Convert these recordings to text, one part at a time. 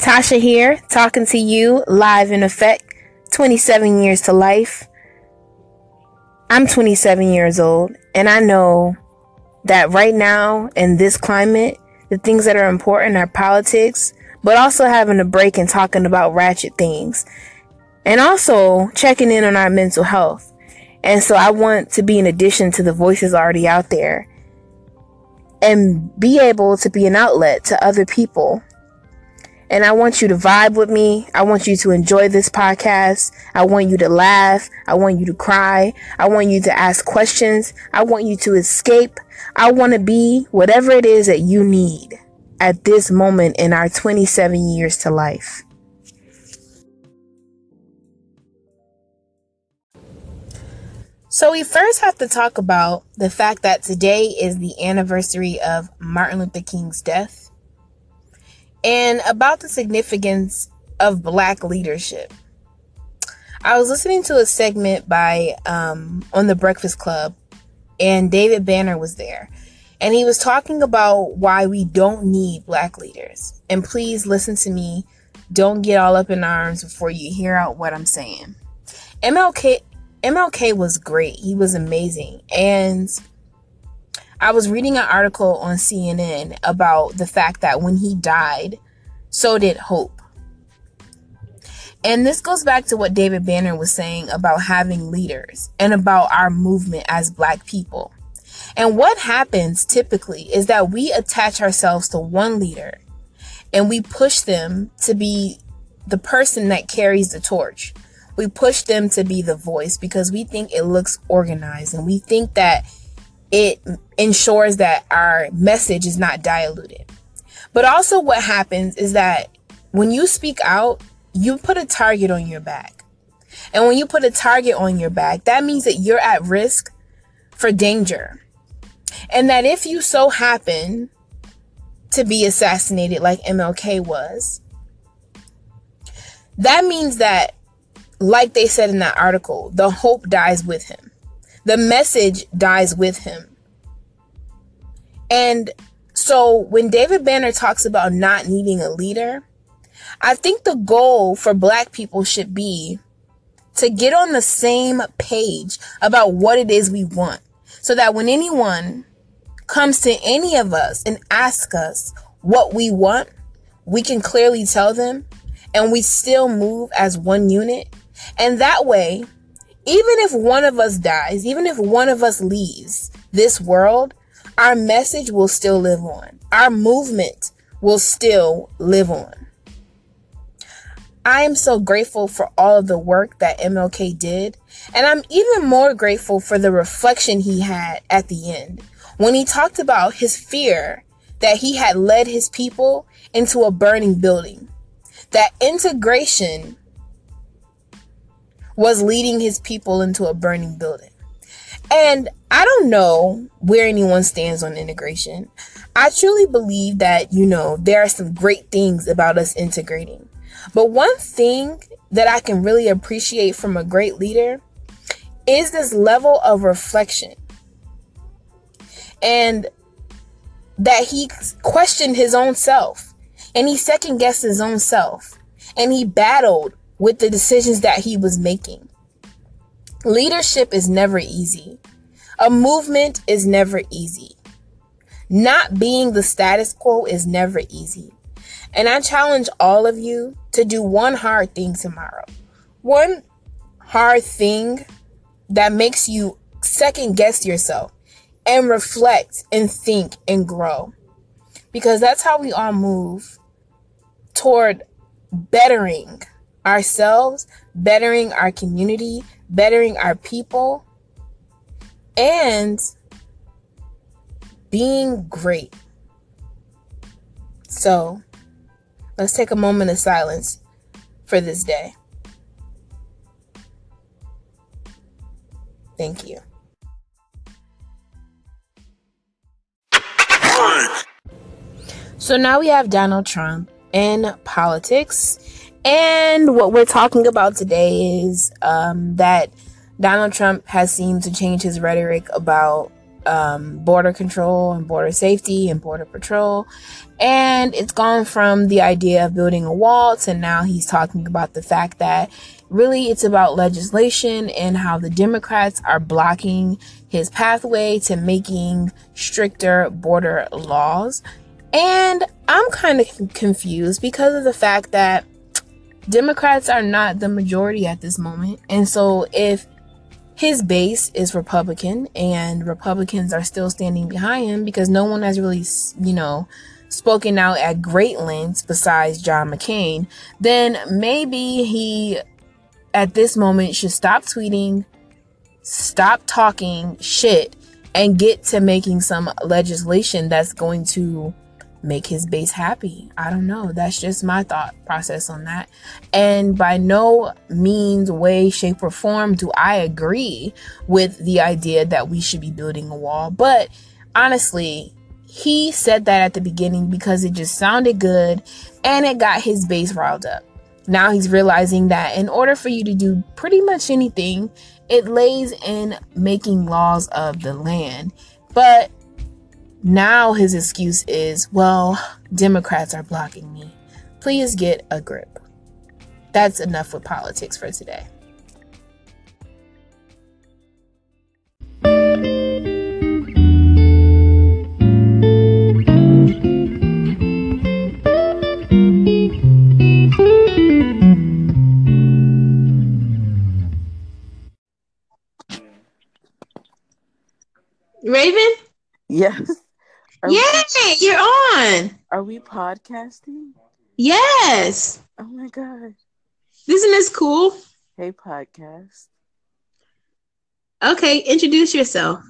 Tasha here, talking to you live in effect, 27 years to life. I'm 27 years old, and I know that right now in this climate, the things that are important are politics, but also having a break and talking about ratchet things, and also checking in on our mental health. And so I want to be in addition to the voices already out there and be able to be an outlet to other people and I want you to vibe with me. I want you to enjoy this podcast. I want you to laugh. I want you to cry. I want you to ask questions. I want you to escape. I want to be whatever it is that you need at this moment in our 27 years to life. So, we first have to talk about the fact that today is the anniversary of Martin Luther King's death and about the significance of black leadership. I was listening to a segment by um, on the Breakfast Club, and David Banner was there, and he was talking about why we don't need black leaders. And please listen to me. Don't get all up in arms before you hear out what I'm saying. MLK MLK was great. He was amazing, and I was reading an article on CNN about the fact that when he died, so did hope. And this goes back to what David Banner was saying about having leaders and about our movement as black people. And what happens typically is that we attach ourselves to one leader and we push them to be the person that carries the torch. We push them to be the voice because we think it looks organized and we think that it ensures that our message is not diluted. But also, what happens is that when you speak out, you put a target on your back. And when you put a target on your back, that means that you're at risk for danger. And that if you so happen to be assassinated like MLK was, that means that, like they said in that article, the hope dies with him. The message dies with him. And so when David Banner talks about not needing a leader, I think the goal for black people should be to get on the same page about what it is we want. So that when anyone comes to any of us and asks us what we want, we can clearly tell them and we still move as one unit. And that way, even if one of us dies, even if one of us leaves this world, our message will still live on. Our movement will still live on. I am so grateful for all of the work that MLK did, and I'm even more grateful for the reflection he had at the end when he talked about his fear that he had led his people into a burning building. That integration was leading his people into a burning building. And I don't know where anyone stands on integration. I truly believe that, you know, there are some great things about us integrating. But one thing that I can really appreciate from a great leader is this level of reflection. And that he questioned his own self and he second guessed his own self and he battled with the decisions that he was making. Leadership is never easy. A movement is never easy. Not being the status quo is never easy. And I challenge all of you to do one hard thing tomorrow. One hard thing that makes you second guess yourself and reflect and think and grow. Because that's how we all move toward bettering ourselves, bettering our community, bettering our people, and being great. So, let's take a moment of silence for this day. Thank you. So now we have Donald Trump in politics and what we're talking about today is um, that Donald Trump has seemed to change his rhetoric about um, border control and border safety and border patrol. And it's gone from the idea of building a wall to now he's talking about the fact that really it's about legislation and how the Democrats are blocking his pathway to making stricter border laws. And I'm kind of confused because of the fact that Democrats are not the majority at this moment. And so if his base is Republican and Republicans are still standing behind him because no one has really, you know, spoken out at great lengths besides John McCain, then maybe he at this moment should stop tweeting, stop talking shit, and get to making some legislation that's going to make his base happy. I don't know. That's just my thought process on that. And by no means, way, shape, or form do I agree with the idea that we should be building a wall. But honestly, he said that at the beginning because it just sounded good and it got his base riled up. Now he's realizing that in order for you to do pretty much anything, it lays in making laws of the land. But now his excuse is, well, Democrats are blocking me. Please get a grip. That's enough with politics for today. Raven? Yes. Are Yay, we, you're on. Are we podcasting? Yes. Oh my god. Isn't this cool? Hey podcast. Okay, introduce yourself.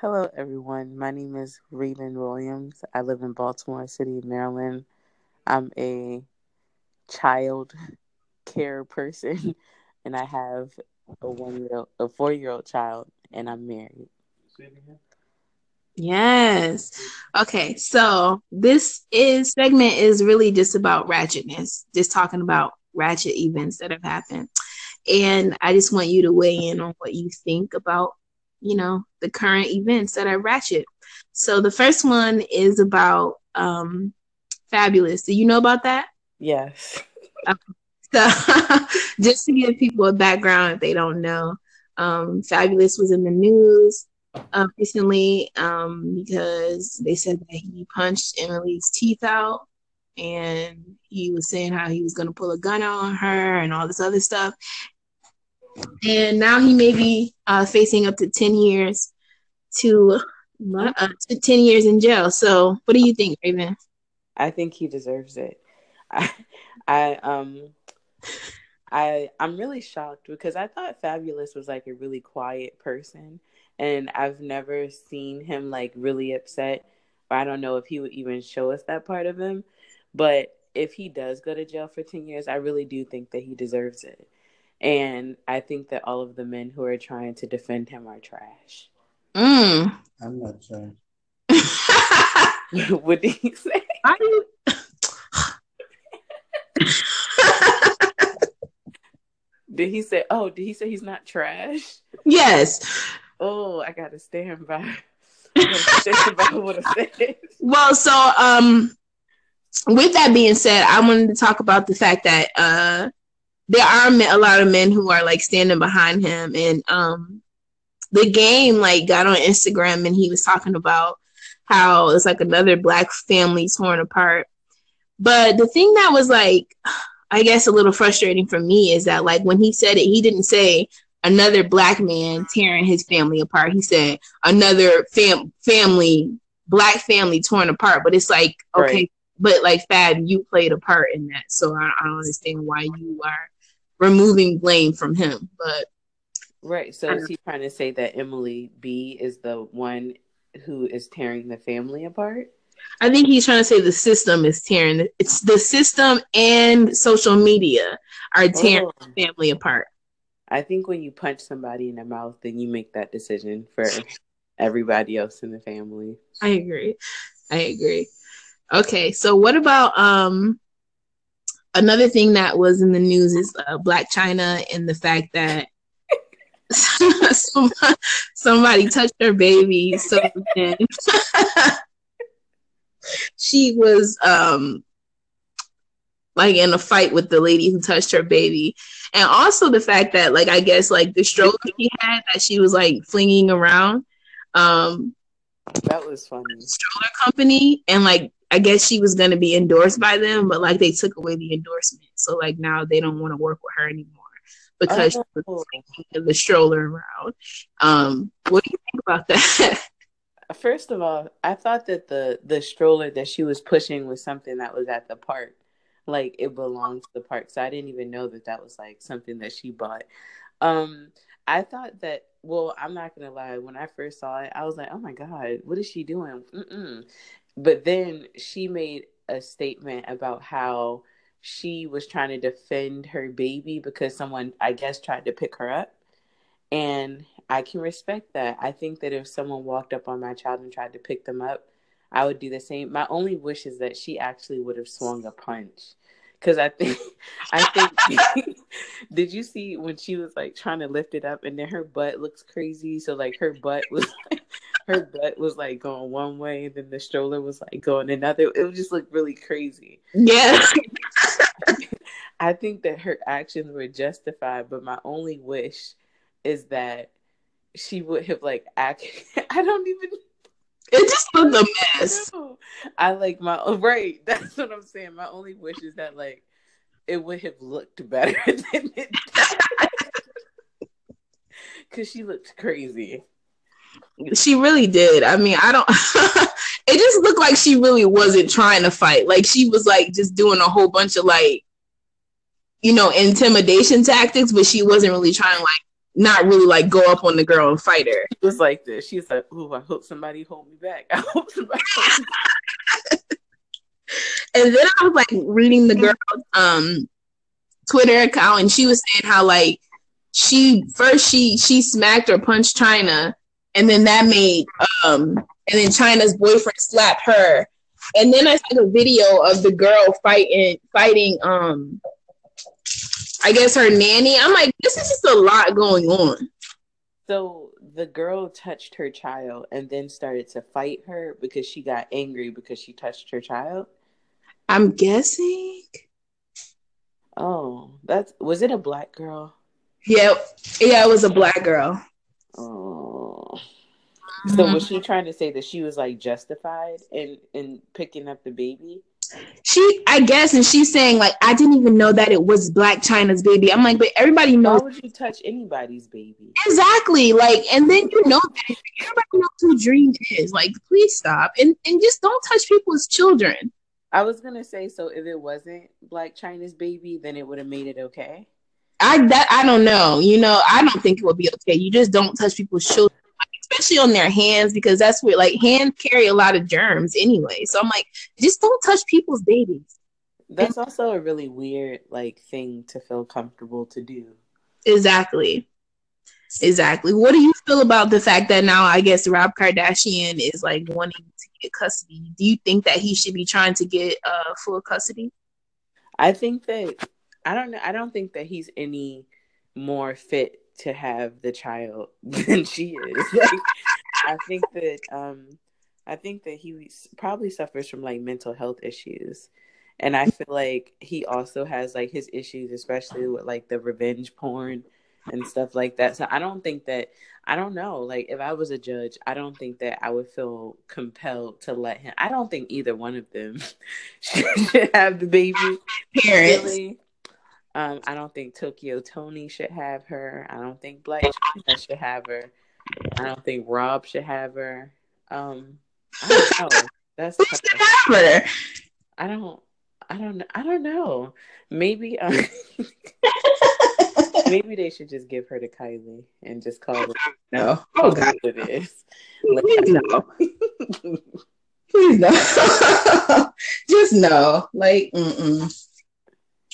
Hello everyone. My name is Raven Williams. I live in Baltimore City, Maryland. I'm a child care person and I have a one year old a four year old child and I'm married. Yes. Okay. So this is segment is really just about ratchetness, just talking about ratchet events that have happened. And I just want you to weigh in on what you think about, you know, the current events that are ratchet. So the first one is about um Fabolous. Do you know about that? Yes. So just to give people a background if they don't know, um, Fabolous was in the news uh, recently um, because they said that he punched Emily's teeth out and he was saying how he was going to pull a gun on her and all this other stuff. And now he may be uh, facing up to 10 years to, uh, to 10 years in jail. So what do you think, Raven? I think he deserves it. I, I um I I'm really shocked because I thought Fabolous was like a really quiet person and I've never seen him like really upset. I don't know if he would even show us that part of him, but if he does go to jail for 10 years, I really do think that he deserves it. And I think that all of the men who are trying to defend him are trash. Mm. I'm not trash. what did he say? did he say, oh, did he say he's not trash? Yes. Oh, I gotta stand by. Well, so um, with that being said, I wanted to talk about the fact that uh, there are a lot of men who are like standing behind him, and um, the game like got on Instagram, and he was talking about how it's like another black family torn apart. But the thing that was like, I guess a little frustrating for me is that like when he said it, he didn't say another black man tearing his family apart. He said another fam- family, black family torn apart. But it's like, okay, right. but like Fab, you played a part in that. So I, I, don't understand why you are removing blame from him. But right. So is he trying to say that Emily B is the one who is tearing the family apart? I think he's trying to say the system is tearing. It's the system and social media are tearing oh. the family apart. I think when you punch somebody in the mouth, then you make that decision for everybody else in the family. I agree. I agree. Okay, so what about um another thing that was in the news is uh, Blac Chyna and the fact that somebody, somebody touched her baby. So then she was um like in a fight with the lady who touched her baby. And also the fact that like I guess like the stroller she had that she was like flinging around. Um that was funny. Stroller company and like I guess she was gonna be endorsed by them, but like they took away the endorsement. So like now they don't want to work with her anymore because oh. she was taking the stroller around. Um, what do you think about that? First of all, I thought that the the stroller that she was pushing was something that was at the park like it belongs to the park. So I didn't even know that that was like something that she bought. Um, I thought that. Well, I'm not gonna lie. When I first saw it, I was like, "Oh my god, what is she doing?" Mm-mm. But then she made a statement about how she was trying to defend her baby because someone, I guess, tried to pick her up. And I can respect that. I think that if someone walked up on my child and tried to pick them up, I would do the same. My only wish is that she actually would have swung a punch. Cause I think, I think, did you see when she was like trying to lift it up and then her butt looks crazy? So like her butt was like, her butt was like going one way and then the stroller was like going another. It would just look really crazy. Yeah. I think that her actions were justified, but my only wish is that she would have like acted. I don't even it just looked a mess. I like my right. That's what I'm saying. My only wish is that like it would have looked better than it because she looked crazy. She really did. I mean, I don't. it just looked like she really wasn't trying to fight. Like she was like just doing a whole bunch of like, you know, intimidation tactics, but she wasn't really trying to like not really like go up on the girl and fight her. It was like this. She's like, "Ooh, I hope somebody hold me back. I hope somebody." and then I was like reading the girl's um Twitter account, and she was saying how like she first she she smacked or punched Chyna, and then that made um and then Chyna's boyfriend slapped her, and then I saw a video of the girl fighting fighting um I guess her nanny. I'm like, this is just a lot going on. So the girl touched her child and then started to fight her because she got angry because she touched her child. I'm guessing. Oh, that's was it a black girl? Yeah, yeah, it was a black girl. Oh. So was she trying to say that she was like justified in in picking up the baby? She i guess and she's saying like i didn't even know that it was Blac Chyna's baby. I'm like but everybody knows why would you touch anybody's baby? Exactly like and then you know that everybody knows who dream is like please stop and and just don't touch people's children. I was gonna say so if it wasn't Blac Chyna's baby then it would have made it okay? I that i don't know you know i don't think it would be okay. You just don't touch people's children especially on their hands because that's where like hands carry a lot of germs anyway. So I'm like, just don't touch people's babies. That's and- also a really weird like thing to feel comfortable to do. Exactly. Exactly. What do you feel about the fact that now I guess Rob Kardashian is like wanting to get custody? Do you think that he should be trying to get uh full custody? I think that I don't know. I don't think that he's any more fit to have the child than she is. Like, I think that um, I think that he probably suffers from like mental health issues, and I feel like he also has like his issues, especially with like the revenge porn and stuff like that. So I don't think that I don't know. Like if I was a judge, I don't think that I would feel compelled to let him. I don't think either one of them should have the baby. Parents. Really. Um, I don't think Tokyo Toni should have her. I don't think Blac should have her. I don't think Rob should have her. Um, I don't know. That's Who should have her? I don't. I don't. I don't know. Maybe. Um, maybe they should just give her to Kylie and just call it. No. Oh God, it is. Please no. Please no. just no. Like. Mm-mm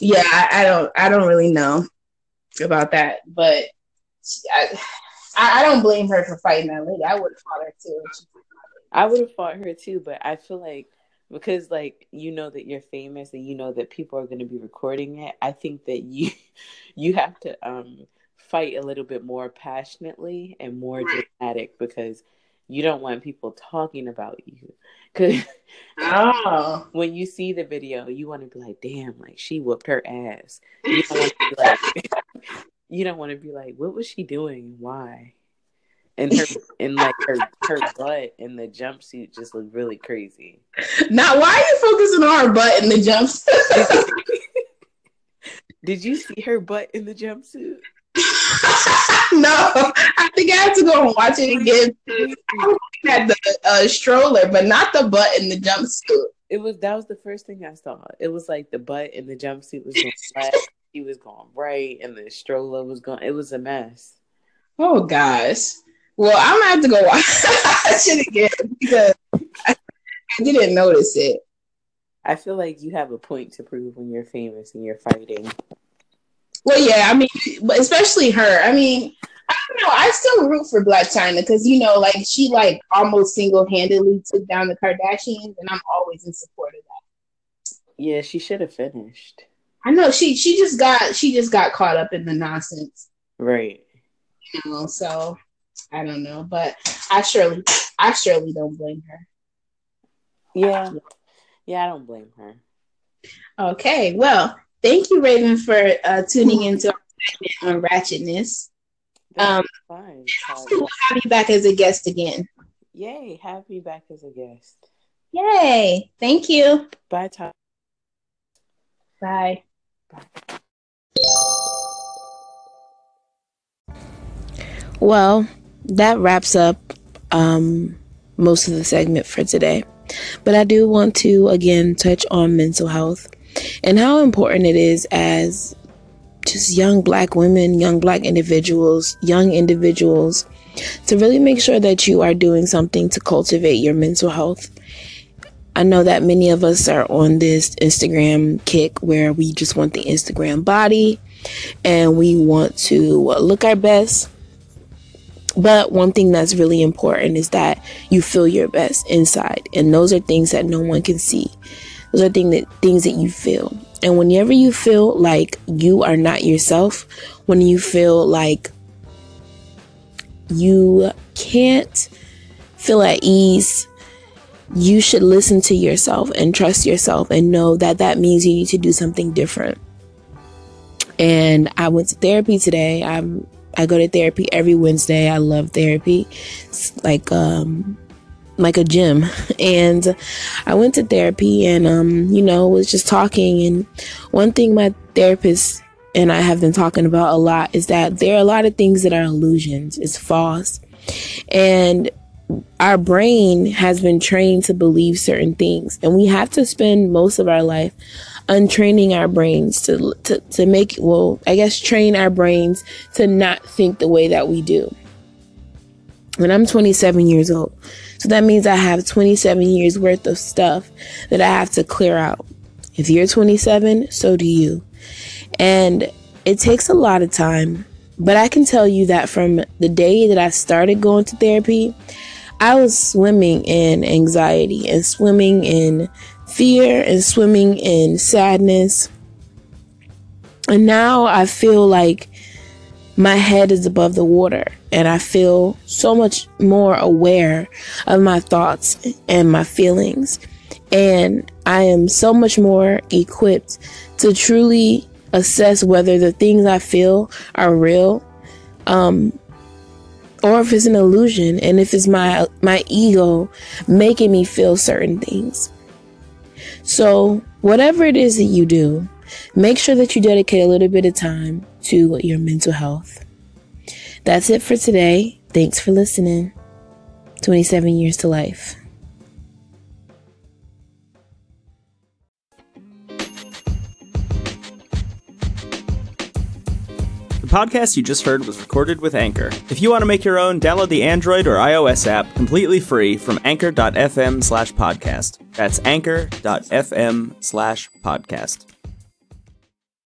yeah, I, I, don't I don't really know about that, but I I don't blame her for fighting that lady. I would have fought her too. I would have fought her too, but I feel like because like you know that you're famous and you know that people are going to be recording it, I think that you you have to um fight a little bit more passionately and more dramatic because you don't want people talking about you. Cause oh. when you see the video, you want to be like, "Damn, like she whooped her ass." You don't want to be like, you don't want to be like, "What was she doing? Why?" And her and like her her butt in the jumpsuit just looked really crazy. Now, why are you focusing on her butt in the jumpsuit? Did you see her butt in the jumpsuit? no, I think I have to go and watch it again. I was looking at the uh, stroller, but not the butt in the jumpsuit. It was that was the first thing I saw. It was like the butt in the jumpsuit was going left, he was going right, and the stroller was going. It was a mess. Oh gosh. Well, I'm gonna have to go watch it again because I, I didn't notice it. I feel like you have a point to prove when you're famous and you're fighting. Well, yeah, I mean, but especially her. I mean, I don't know. I still root for Blac Chyna because you know, like she like almost single handedly took down the Kardashians, and I'm always in support of that. Yeah, she should have finished. I know she she just got she just got caught up in the nonsense. Right. You know, so I don't know, but I surely I surely don't blame her. Yeah. Yeah, I don't blame her. Okay, well, thank you, Raven, for uh, tuning into our segment on ratchetness. um, fine. We'll have you back as a guest again. Yay! Have me back as a guest. Yay! Thank you. Bye, Tom. Bye. Bye. Well, that wraps up um, most of the segment for today. But I do want to again touch on mental health and how important it is as just young black women, young black individuals, young individuals to really make sure that you are doing something to cultivate your mental health. I know that many of us are on this Instagram kick where we just want the Instagram body and we want to look our best but one thing that's really important is that you feel your best inside. And those are things that no one can see. Those are things that things that you feel. And whenever you feel like you are not yourself, when you feel like you can't feel at ease, you should listen to yourself and trust yourself and know that that means you need to do something different. And I went to therapy today. I'm I go to therapy every Wednesday. I love therapy. It's like um like a gym. And I went to therapy and um, you know, was just talking and one thing my therapist and I have been talking about a lot is that there are a lot of things that are illusions. It's false. And our brain has been trained to believe certain things and we have to spend most of our life untraining our brains to, to, to make, well, I guess train our brains to not think the way that we do. When I'm 27 years old. So that means I have 27 years worth of stuff that I have to clear out. If you're 27, so do you. And it takes a lot of time. But I can tell you that from the day that I started going to therapy, I was swimming in anxiety and swimming in fear and swimming in sadness. And now I feel like my head is above the water and I feel so much more aware of my thoughts and my feelings. And I am so much more equipped to truly assess whether the things I feel are real um, or if it's an illusion and if it's my my ego making me feel certain things. So, whatever it is that you do, make sure that you dedicate a little bit of time to your mental health. That's it for today. Thanks for listening. 27 years to life. The podcast you just heard was recorded with Anchor. If you want to make your own, download the Android or iOS app completely free from anchor.fm slash podcast. That's anchor.fm slash podcast.